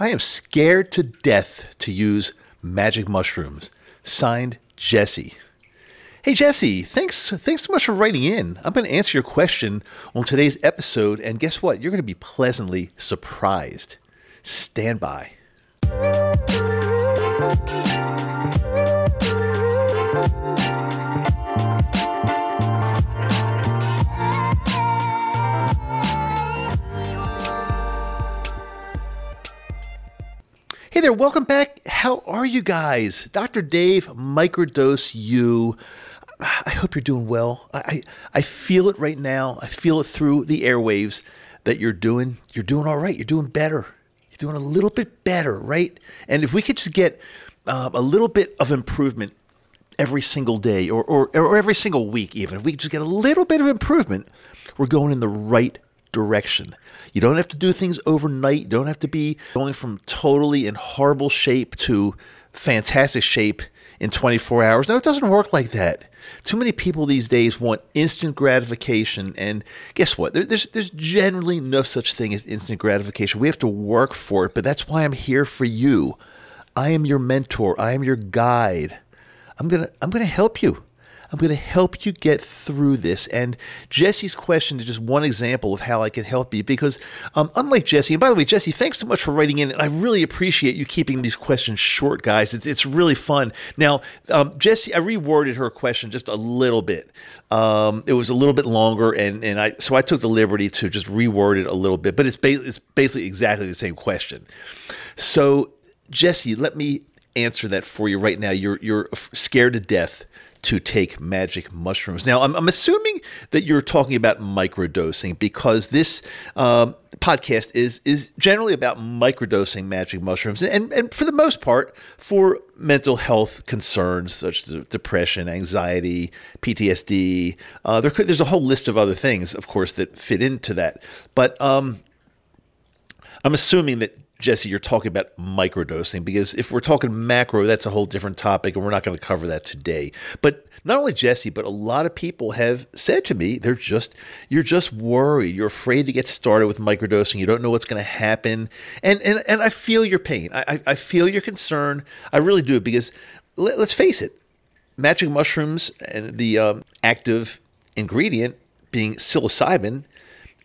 I am scared to death to use magic mushrooms. Signed, Jesse. Hey Jesse, thanks thanks so much for writing in. I'm going to answer your question on today's episode and guess what? You're going to be pleasantly surprised. Stand by. Hey there, welcome back. How are you guys? Dr. Dave, Microdose U. I hope you're doing well. I, I, I feel it right now. I feel it through the airwaves that you're doing you're doing all right. You're doing better. You're doing a little bit better, right? And if we could just get um, a little bit of improvement every single day or, or, or every single week, even if we just get a little bit of improvement, we're going in the right direction. You don't have to do things overnight. You don't have to be going from totally in horrible shape to fantastic shape in 24 hours. No, it doesn't work like that. Too many people these days want instant gratification, and guess what? There, there's there's generally no such thing as instant gratification. We have to work for it, but that's why I'm here for you. I am your mentor. I am your guide. I'm gonna I'm gonna help you. I'm going to help you get through this. And Jesse's question is just one example of how I can help you because, um, unlike Jesse, and by the way, Jesse, thanks so much for writing in. And I really appreciate you keeping these questions short, guys. It's, it's really fun. Now, um, Jesse, I reworded her question just a little bit. Um, it was a little bit longer, and, and I so I took the liberty to just reword it a little bit, but it's, ba- it's basically exactly the same question. So, Jesse, let me answer that for you right now. You're you're scared to death to take magic mushrooms. Now, I'm, I'm assuming that you're talking about microdosing because this um, podcast is is generally about microdosing magic mushrooms, and and for the most part, for mental health concerns such as depression, anxiety, PTSD. Uh, there could, there's a whole list of other things, of course, that fit into that, but um, I'm assuming that Jesse, you're talking about microdosing because if we're talking macro, that's a whole different topic, and we're not going to cover that today. But not only Jesse, but a lot of people have said to me, they're just, you're just worried. You're afraid to get started with microdosing. You don't know what's going to happen, and and and I feel your pain. I I feel your concern. I really do because let, us face it, magic mushrooms and the um, active ingredient being psilocybin,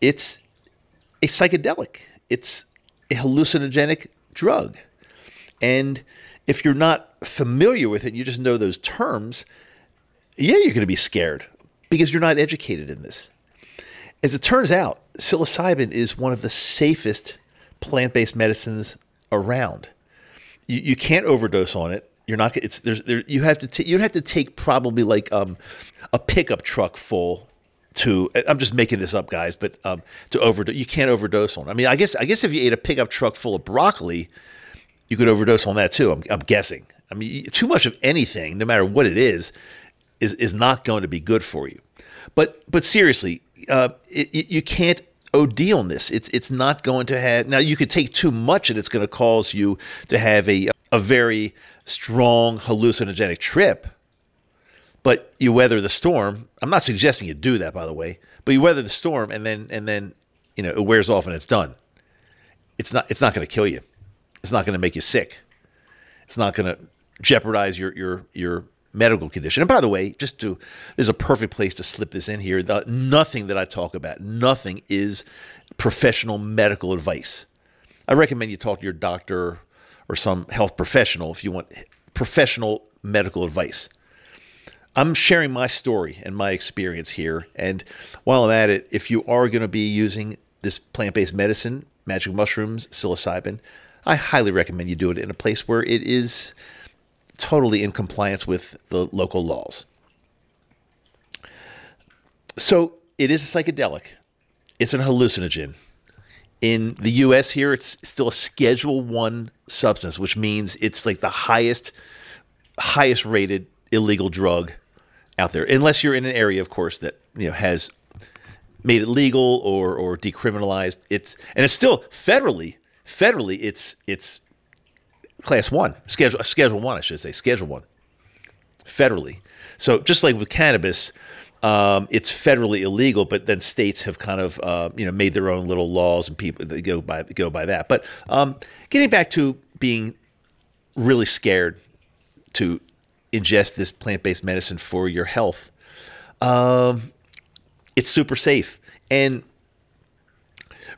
it's a psychedelic. It's a hallucinogenic drug. And if you're not familiar with it, you just know those terms, yeah, you're going to be scared because you're not educated in this. As it turns out, psilocybin is one of the safest plant based medicines around. You, you can't overdose on it. You're not. It's there's there. You have to. T- you have to take probably like um, a pickup truck full to I'm just making this up, guys, but um, to overdose, you can't overdose on. I mean, I guess I guess if you ate a pickup truck full of broccoli, you could overdose on that too. I'm, I'm guessing. I mean, too much of anything, no matter what it is, is is not going to be good for you. But but seriously, uh, it, you can't OD on this. It's it's not going to have. Now you could take too much, and it's going to cause you to have a a very strong hallucinogenic trip but you weather the storm. I'm not suggesting you do that, by the way, but you weather the storm and then and then you know it wears off and it's done. It's not it's not going to kill you. It's not going to make you sick. It's not going to jeopardize your your your medical condition. And by the way, just to this is a perfect place to slip this in here. The, nothing that I talk about, nothing is professional medical advice. I recommend you talk to your doctor or some health professional if you want professional medical advice. I'm sharing my story and my experience here. And while I'm at it, if you are going to be using this plant based medicine, magic mushrooms, psilocybin, I highly recommend you do it in a place where it is totally in compliance with the local laws. So it is a psychedelic, it's an hallucinogen. In the US here, it's still a Schedule One substance, which means it's like the highest, highest rated illegal drug out there, unless you're in an area, of course, that you know has made it legal or or decriminalized. It's and it's still federally federally it's it's class one schedule schedule one I should say schedule one federally. So just like with cannabis, Um, it's federally illegal, but then states have kind of uh, you know made their own little laws and people that go by go by that. But um, getting back to being really scared to ingest this plant based medicine for your health, um, it's super safe. And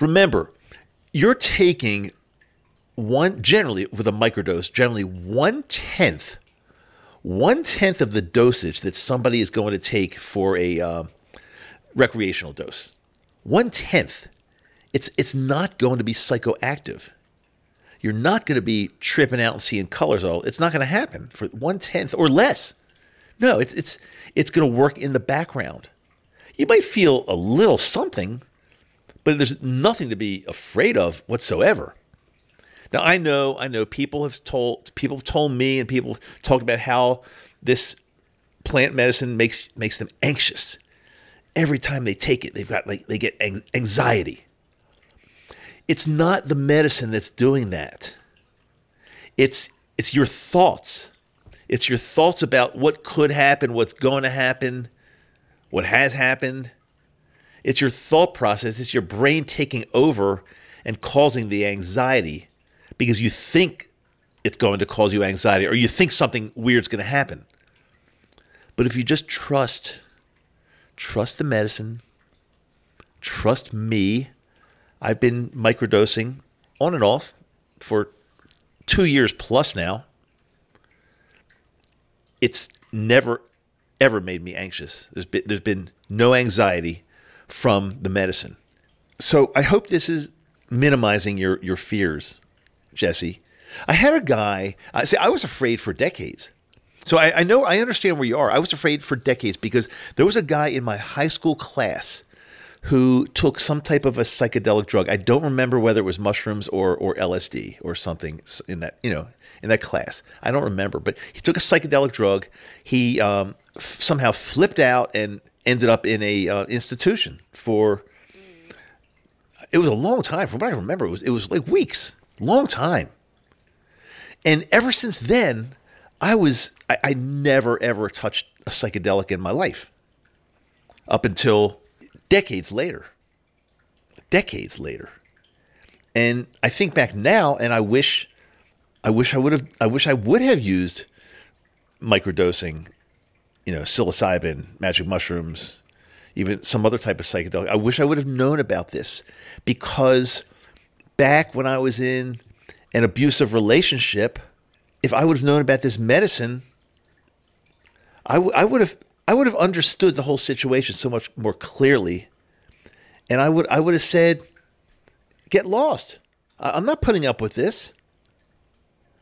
remember, you're taking one generally with a microdose, generally one tenth one tenth of the dosage that somebody is going to take for a uh, recreational dose. One tenth. It's it's not going to be psychoactive. You're not going to be tripping out and seeing colors. All it's not going to happen for one tenth or less. No, it's it's it's going to work in the background. You might feel a little something, but there's nothing to be afraid of whatsoever. Now I know, I know people have told people have told me and people talked about how this plant medicine makes makes them anxious. Every time they take it, they've got like they get anxiety. It's not the medicine that's doing that. It's it's your thoughts. It's your thoughts about what could happen, what's going to happen, what has happened. It's your thought process. It's your brain taking over and causing the anxiety because you think it's going to cause you anxiety or you think something weird's going to happen. But if you just trust, trust the medicine, trust me. I've been microdosing on and off for two years plus now. It's never, ever made me anxious. There's been, there's been no anxiety from the medicine. So I hope this is minimizing your, your fears Jesse. I had a guy. I see. I was afraid for decades. So I, I, know I understand where you are. I was afraid for decades because there was a guy in my high school class who took some type of a psychedelic drug. I don't remember whether it was mushrooms or or LSD or something in that you know in that class. I don't remember, but he took a psychedelic drug. He um, f- somehow flipped out and ended up in a uh, institution for. It was a long time. From what I remember, it was it was like weeks long time. And ever since then, I was I, I never ever touched a psychedelic in my life. Up until decades later. Decades later. And I think back now and I wish I wish I would have I wish I would have used microdosing, you know, psilocybin, magic mushrooms, even some other type of psychedelic. I wish I would have known about this because back when I was in an abusive relationship, if I would have known about this medicine, I, w- I would have I would have understood the whole situation so much more clearly, and I would I would have said, "Get lost. I- I'm not putting up with this."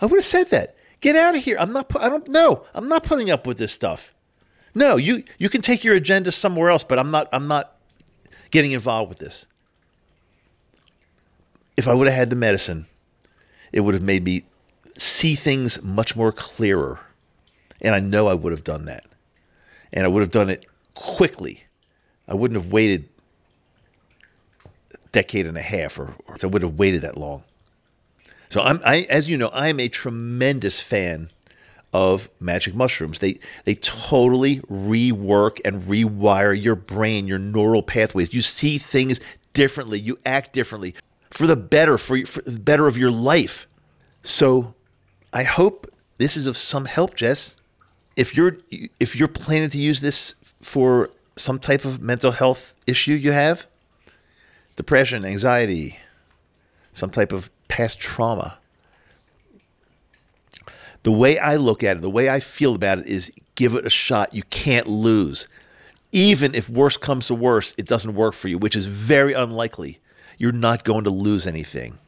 I would have said that. Get out of here. I'm not. I don't know. I'm not putting up with this stuff. No, you you can take your agenda somewhere else, but I'm not. I'm not getting involved with this if I would have had the medicine, it would have made me see things much more clearer. And I know I would have done that. And I would have done it quickly. I wouldn't have waited a decade and a half or, or I would have waited that long. So I'm I as you know, I'm a tremendous fan of magic mushrooms. They they totally rework and rewire your brain, your neural pathways. You see things differently, you act differently for the better, for, for the better of your life. So I hope this is of some help, Jess. If you're if you're planning to use this for some type of mental health issue you have, depression, anxiety, some type of past trauma. The way I look at it, the way I feel about it is give it a shot. You can't lose. Even if worse comes to worse, it doesn't work for you, which is very unlikely you're not going to lose anything.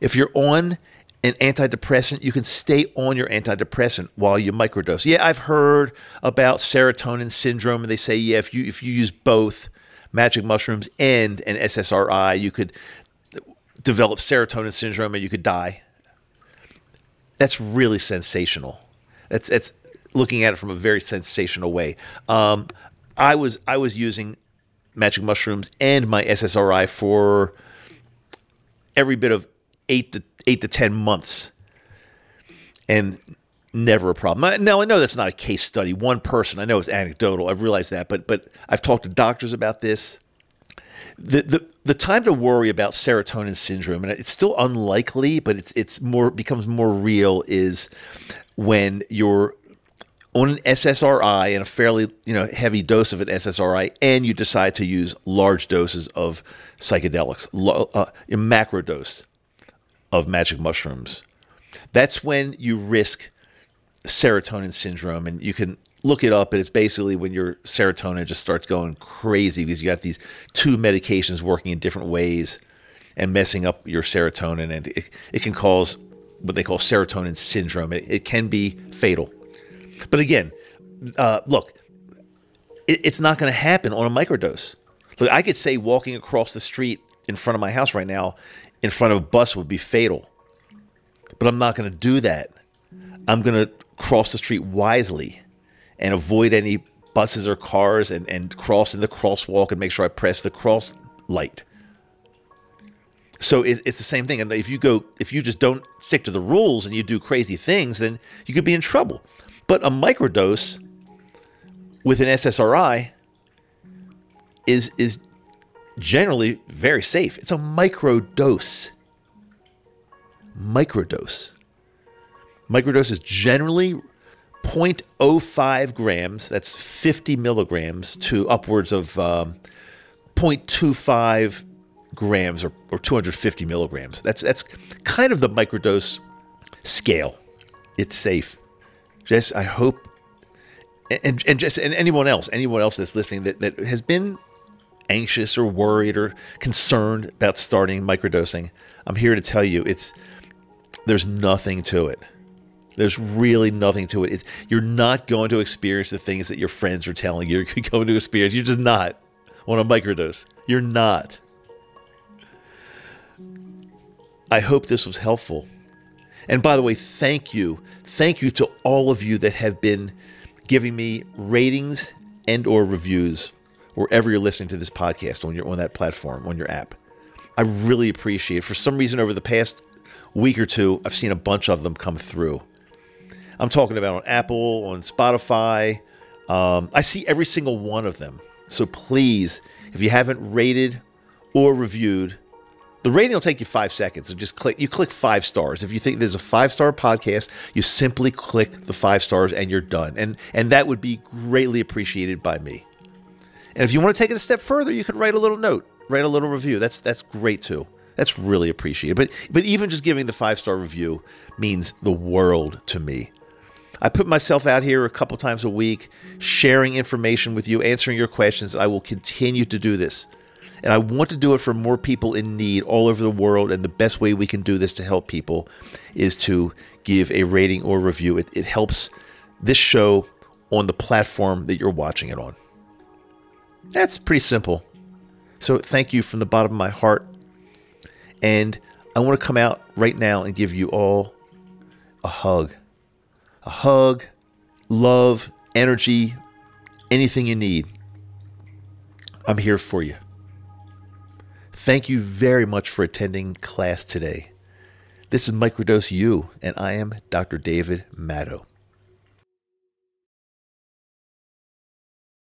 If you're on an antidepressant, you can stay on your antidepressant while you microdose. Yeah, I've heard about serotonin syndrome, and they say, yeah, if you if you use both magic mushrooms and an SSRI, you could develop serotonin syndrome and you could die. That's really sensational. That's that's looking at it from a very sensational way. Um, I was I was using magic mushrooms and my SSRI for every bit of eight to eight to ten months, and never a problem. Now I know that's not a case study. One person, I know it's anecdotal. I realize that, but but I've talked to doctors about this. The, the the time to worry about serotonin syndrome, and it's still unlikely, but it's it's more becomes more real is when you're on an SSRI and a fairly you know heavy dose of an SSRI, and you decide to use large doses of psychedelics, lo- uh, macro dose of magic mushrooms. That's when you risk serotonin syndrome, and you can look it up. And it's basically when your serotonin just starts going crazy because you got these two medications working in different ways and messing up your serotonin, and it, it can cause what they call serotonin syndrome. It, it can be fatal. But again, uh, look, it, it's not going to happen on a microdose. Look, I could say walking across the street in front of my house right now, in front of a bus, would be fatal. But I'm not going to do that. I'm going to cross the street wisely and avoid any buses or cars and, and cross in the crosswalk and make sure I press the cross light. So it, it's the same thing. And if you go, if you just don't stick to the rules and you do crazy things, then you could be in trouble. But a microdose with an SSRI is is generally very safe. It's a microdose. Microdose. Microdose is generally 0.05 grams, that's 50 milligrams, to upwards of um, 0.25 grams or, or 250 milligrams. That's that's kind of the microdose scale. It's safe. Jess, I hope, and and just and anyone else, anyone else that's listening that, that has been anxious or worried or concerned about starting microdosing, I'm here to tell you it's there's nothing to it. There's really nothing to it. It's, you're not going to experience the things that your friends are telling you you're going to experience. You're just not on a microdose. You're not. I hope this was helpful. And by the way, thank you. Thank you to all of you that have been giving me ratings and or reviews wherever you're listening to this podcast on your on that platform, on your app. I really appreciate it. For some reason over the past week or two, I've seen a bunch of them come through. I'm talking about on Apple, on Spotify. Um, I see every single one of them. So please, if you haven't rated or reviewed, the rating will take you five seconds. And just click. You click five stars. If you think there's a five star podcast, you simply click the five stars and you're done. And and that would be greatly appreciated by me. And if you want to take it a step further, you could write a little note, write a little review. That's that's great too. That's really appreciated. But but even just giving the five star review means the world to me. I put myself out here a couple times a week, sharing information with you, answering your questions. I will continue to do this. And I want to do it for more people in need all over the world. And the best way we can do this to help people is to give a rating or review. It, it helps this show on the platform that you're watching it on. That's pretty simple. So thank you from the bottom of my heart. And I want to come out right now and give you all a hug. A hug, love, energy, anything you need. I'm here for you. Thank you very much for attending class today. This is Microdose U, and I am Dr. David Maddow.